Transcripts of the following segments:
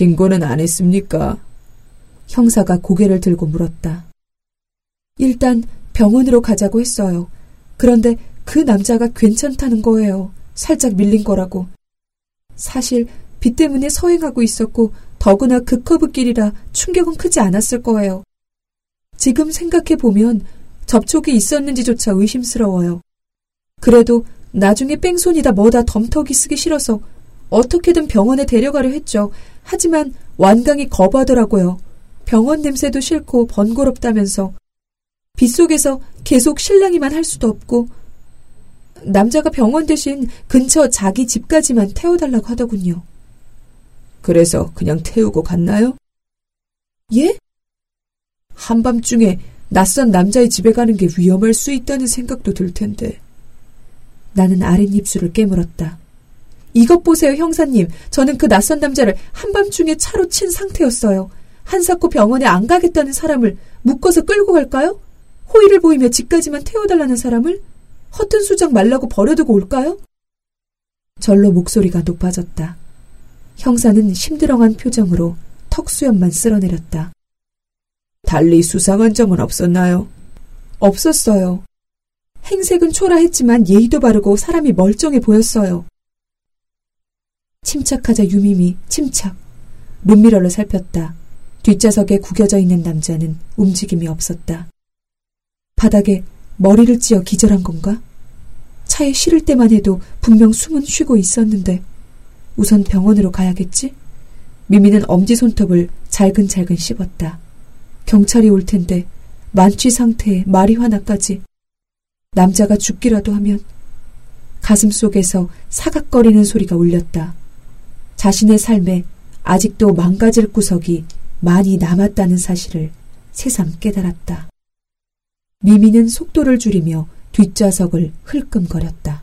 신고는 안 했습니까? 형사가 고개를 들고 물었다. 일단 병원으로 가자고 했어요. 그런데 그 남자가 괜찮다는 거예요. 살짝 밀린 거라고. 사실 비 때문에 서행하고 있었고 더구나 그 커브길이라 충격은 크지 않았을 거예요. 지금 생각해보면 접촉이 있었는지조차 의심스러워요. 그래도 나중에 뺑소니다 뭐다 덤터기 쓰기 싫어서 어떻게든 병원에 데려가려 했죠. 하지만 완강히 거부하더라고요. 병원 냄새도 싫고 번거롭다면서 빗속에서 계속 실랑이만 할 수도 없고 남자가 병원 대신 근처 자기 집까지만 태워달라고 하더군요. 그래서 그냥 태우고 갔나요? 예? 한밤중에 낯선 남자의 집에 가는 게 위험할 수 있다는 생각도 들 텐데. 나는 아랫입술을 깨물었다. 이것 보세요, 형사님. 저는 그 낯선 남자를 한밤중에 차로 친 상태였어요. 한사코 병원에 안 가겠다는 사람을 묶어서 끌고 갈까요? 호의를 보이며 집까지만 태워달라는 사람을 허튼 수작 말라고 버려두고 올까요? 절로 목소리가 높아졌다. 형사는 심드렁한 표정으로 턱수염만 쓸어내렸다. 달리 수상한 점은 없었나요? 없었어요. 행색은 초라했지만 예의도 바르고 사람이 멀쩡해 보였어요. 침착하자 유미미 침착. 룸미러를 살폈다. 뒷좌석에 구겨져 있는 남자는 움직임이 없었다. 바닥에 머리를 찧어 기절한 건가? 차에 실을 때만 해도 분명 숨은 쉬고 있었는데 우선 병원으로 가야겠지? 미미는 엄지손톱을 잘근잘근 씹었다. 경찰이 올 텐데 만취 상태에 마리화나까지 남자가 죽기라도 하면 가슴 속에서 사각거리는 소리가 울렸다. 자신의 삶에 아직도 망가질 구석이 많이 남았다는 사실을 새삼 깨달았다. 미미는 속도를 줄이며 뒷좌석을 흘끔거렸다.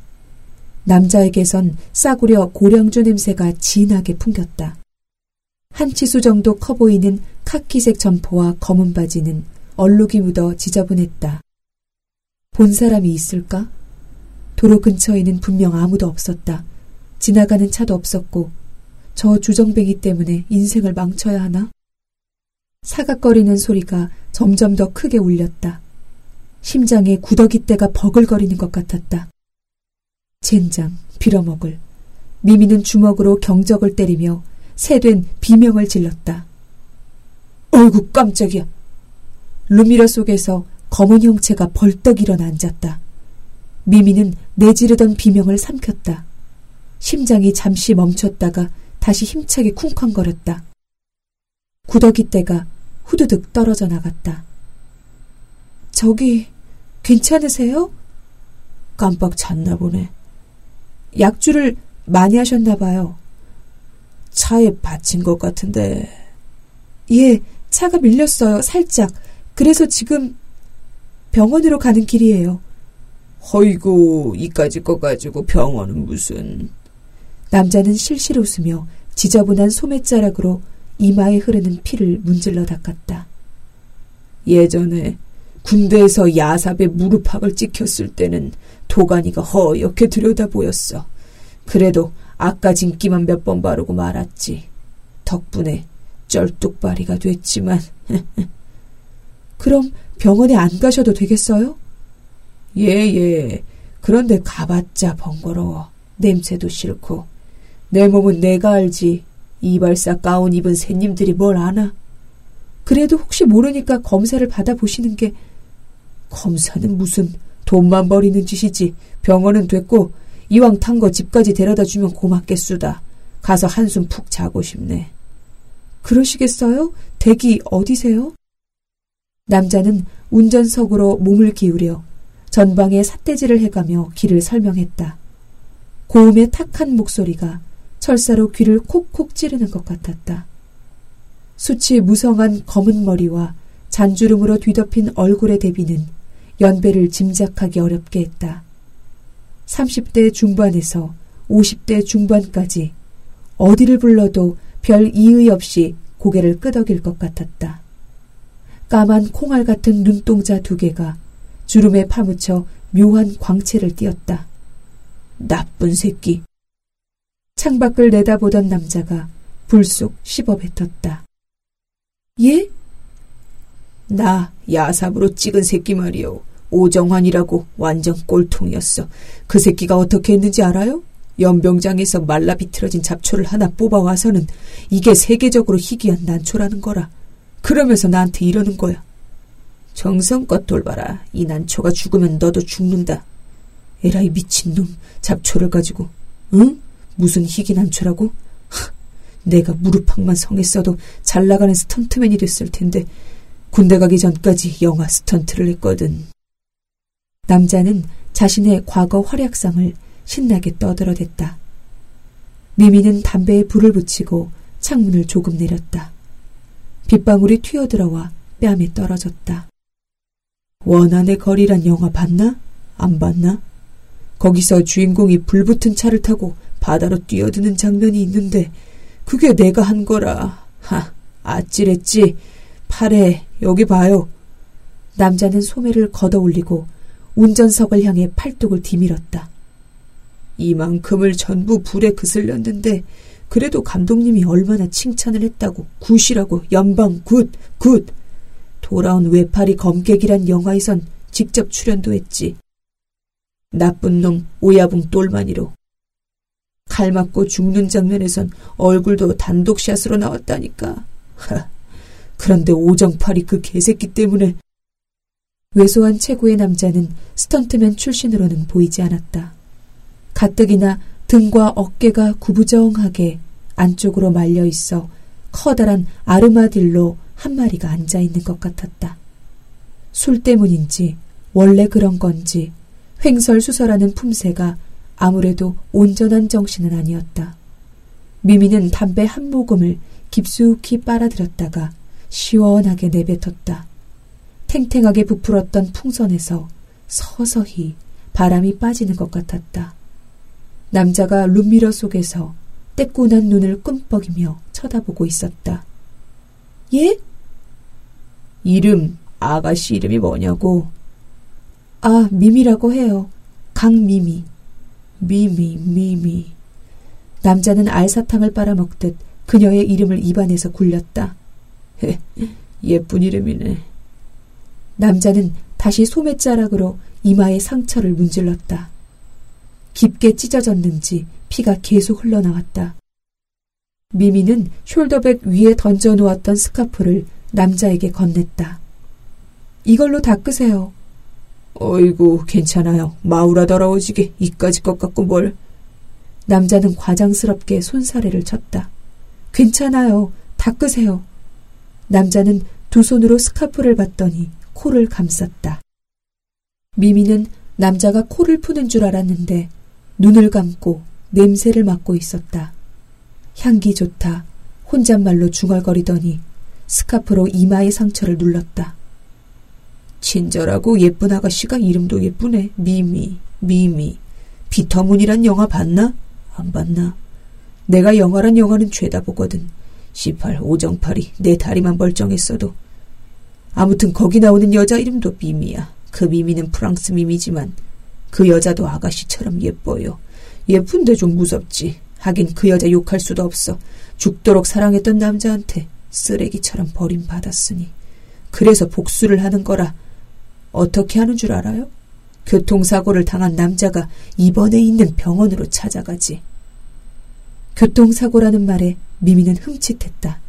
남자에게선 싸구려 고량주 냄새가 진하게 풍겼다. 한 치수 정도 커 보이는 카키색 점퍼와 검은 바지는 얼룩이 묻어 지저분했다. 본 사람이 있을까? 도로 근처에는 분명 아무도 없었다. 지나가는 차도 없었고 저 주정뱅이 때문에 인생을 망쳐야 하나? 사각거리는 소리가 점점 더 크게 울렸다. 심장에 구더기 떼가 버글거리는 것 같았다. 젠장, 빌어먹을. 미미는 주먹으로 경적을 때리며 새된 비명을 질렀다. 어이구 깜짝이야. 루미러 속에서 검은 형체가 벌떡 일어나 앉았다. 미미는 내지르던 비명을 삼켰다. 심장이 잠시 멈췄다가 다시 힘차게 쿵쾅거렸다. 구더기대가 후두득 떨어져 나갔다. 저기 괜찮으세요? 깜빡 잤나 보네. 약주를 많이 하셨나 봐요. 차에 받친 것 같은데. 예, 차가 밀렸어요. 살짝. 그래서 지금 병원으로 가는 길이에요. 허이고 이까지 거 가지고 병원은 무슨. 남자는 실실 웃으며 지저분한 소매자락으로 이마에 흐르는 피를 문질러 닦았다. 예전에 군대에서 야삽에 무릎팍을 찍혔을 때는 도가니가 허옇게 들여다 보였어. 그래도 아까 진기만 몇 번 바르고 말았지. 덕분에 쩔뚝발이가 됐지만. 그럼 병원에 안 가셔도 되겠어요? 예, 예. 그런데 가봤자 번거로워. 냄새도 싫고. 내 몸은 내가 알지. 이발사 가운 입은 새님들이 뭘 아나? 그래도 혹시 모르니까 검사를 받아보시는 게 검사는 무슨 돈만 버리는 짓이지. 병원은 됐고 이왕 탄 거 집까지 데려다 주면 고맙겠수다. 가서 한숨 푹 자고 싶네. 그러시겠어요? 댁이 어디세요? 남자는 운전석으로 몸을 기울여 전방에 삿대질을 해가며 길을 설명했다. 고음의 탁한 목소리가 철사로 귀를 콕콕 찌르는 것 같았다. 수치 무성한 검은 머리와 잔주름으로 뒤덮인 얼굴의 대비는 연배를 짐작하기 어렵게 했다. 30대 중반에서 50대 중반까지 어디를 불러도 별 이의 없이 고개를 끄덕일 것 같았다. 까만 콩알 같은 눈동자 두 개가 주름에 파묻혀 묘한 광채를 띄었다. 나쁜 새끼. 창밖을 내다보던 남자가 불쑥 씹어뱉었다. 예? 나 야삽으로 찍은 새끼 말이오. 오정환이라고 완전 꼴통이었어. 그 새끼가 어떻게 했는지 알아요? 연병장에서 말라 비틀어진 잡초를 하나 뽑아와서는 이게 세계적으로 희귀한 난초라는 거라. 그러면서 나한테 이러는 거야. 정성껏 돌봐라. 이 난초가 죽으면 너도 죽는다. 에라이 미친놈. 잡초를 가지고. 응? 무슨 희귀 난초라고? 하, 내가 무릎팍만 성했어도 잘 나가는 스턴트맨이 됐을 텐데 군대 가기 전까지 영화 스턴트를 했거든. 남자는 자신의 과거 활약상을 신나게 떠들어댔다. 미미는 담배에 불을 붙이고 창문을 조금 내렸다. 빗방울이 튀어들어와 뺨에 떨어졌다. 원한의 거리란 영화 봤나? 안 봤나? 거기서 주인공이 불 붙은 차를 타고 바다로 뛰어드는 장면이 있는데 그게 내가 한 거라. 하, 아찔했지. 팔에 여기 봐요. 남자는 소매를 걷어 올리고 운전석을 향해 팔뚝을 디밀었다. 이만큼을 전부 불에 그슬렸는데 그래도 감독님이 얼마나 칭찬을 했다고 good이라고 연방 good good. 돌아온 외팔이 검객이란 영화에선 직접 출연도 했지. 나쁜 놈 오야붕 똘마니로. 칼 맞고 죽는 장면에선 얼굴도 단독샷으로 나왔다니까. 하, 그런데 오정팔이 그 개새끼 때문에 왜소한 최고의 남자는 스턴트맨 출신으로는 보이지 않았다. 가뜩이나 등과 어깨가 구부정하게 안쪽으로 말려 있어 커다란 아르마딜로 한 마리가 앉아 있는 것 같았다. 술 때문인지 원래 그런 건지 횡설수설하는 품새가 아무래도 온전한 정신은 아니었다. 미미는 담배 한 모금을 깊숙이 빨아들였다가 시원하게 내뱉었다. 탱탱하게 부풀었던 풍선에서 서서히 바람이 빠지는 것 같았다. 남자가 룸미러 속에서 떼꾸난 눈을 끔뻑이며 쳐다보고 있었다. 예? 이름, 아가씨 이름이 뭐냐고? 아, 미미라고 해요. 강미미. 미미, 미미. 남자는 알사탕을 빨아먹듯 그녀의 이름을 입안에서 굴렸다. 예쁜 이름이네. 남자는 다시 소매자락으로 이마에 상처를 문질렀다. 깊게 찢어졌는지 피가 계속 흘러나왔다. 미미는 숄더백 위에 던져놓았던 스카프를 남자에게 건넸다. 이걸로 닦으세요. 어이구, 괜찮아요. 마우라 더러워지게 이까지 것 같고 뭘. 남자는 과장스럽게 손사래를 쳤다. 괜찮아요. 닦으세요. 남자는 두 손으로 스카프를 받더니 코를 감쌌다. 미미는 남자가 코를 푸는 줄 알았는데 눈을 감고 냄새를 맡고 있었다. 향기 좋다. 혼잣말로 중얼거리더니 스카프로 이마의 상처를 눌렀다. 친절하고 예쁜 아가씨가 이름도 예쁘네. 미미, 미미. 비터문이란 영화 봤나? 안 봤나? 내가 영화란 영화는 죄다 보거든. 18, 오정팔이 내 다리만 멀쩡했어도. 아무튼 거기 나오는 여자 이름도 미미야. 그 미미는 프랑스 미미지만 그 여자도 아가씨처럼 예뻐요. 예쁜데 좀 무섭지. 하긴 그 여자 욕할 수도 없어. 죽도록 사랑했던 남자한테 쓰레기처럼 버림받았으니. 그래서 복수를 하는 거라. 어떻게 하는 줄 알아요? 교통사고를 당한 남자가 입원해 있는 병원으로 찾아가지. 교통사고라는 말에 미미는 흠칫했다.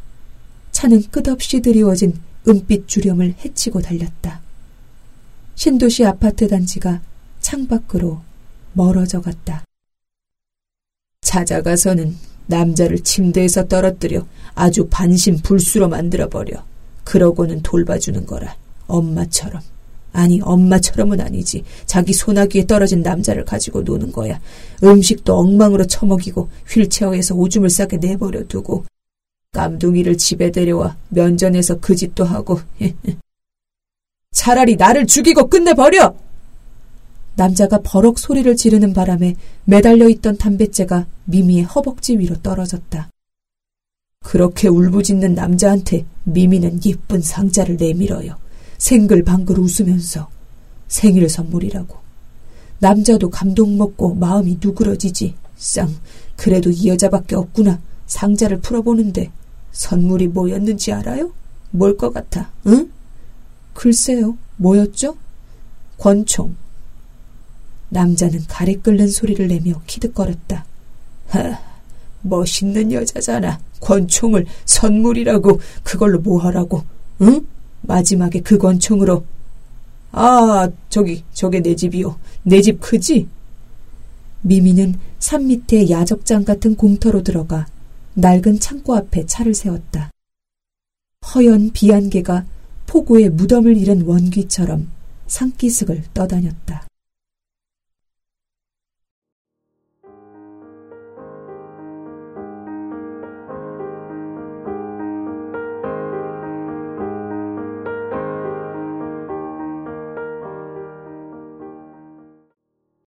차는 끝없이 드리워진 은빛 주령을 헤치고 달렸다. 신도시 아파트 단지가 창밖으로 멀어져 갔다. 찾아가서는 남자를 침대에서 떨어뜨려 아주 반신불수로 만들어버려. 그러고는 돌봐주는 거라. 엄마처럼. 아니, 엄마처럼은 아니지. 자기 소나기에 떨어진 남자를 가지고 노는 거야. 음식도 엉망으로 처먹이고 휠체어에서 오줌을 싸게 내버려 두고 깜둥이를 집에 데려와 면전에서 그 짓도 하고 차라리 나를 죽이고 끝내버려! 남자가 버럭 소리를 지르는 바람에 매달려 있던 담뱃재가 미미의 허벅지 위로 떨어졌다. 그렇게 울부짖는 남자한테 미미는 예쁜 상자를 내밀어요. 생글방글 웃으면서 생일 선물이라고. 남자도 감동 먹고 마음이 누그러지지. 쌍, 그래도 이 여자밖에 없구나. 상자를 풀어보는데 선물이 뭐였는지 알아요? 뭘 것 같아, 응? 글쎄요, 뭐였죠? 권총. 남자는 가래 끓는 소리를 내며 키득거렸다. 하, 멋있는 여자잖아. 권총을 선물이라고 그걸로 뭐 하라고? 응? 마지막에 그 권총으로. 아, 저기, 저게 내 집이요. 내 집 크지? 미미는 산 밑에 야적장 같은 공터로 들어가 낡은 창고 앞에 차를 세웠다. 허연 비안개가 폭우에 무덤을 잃은 원귀처럼 산기슭을 떠다녔다.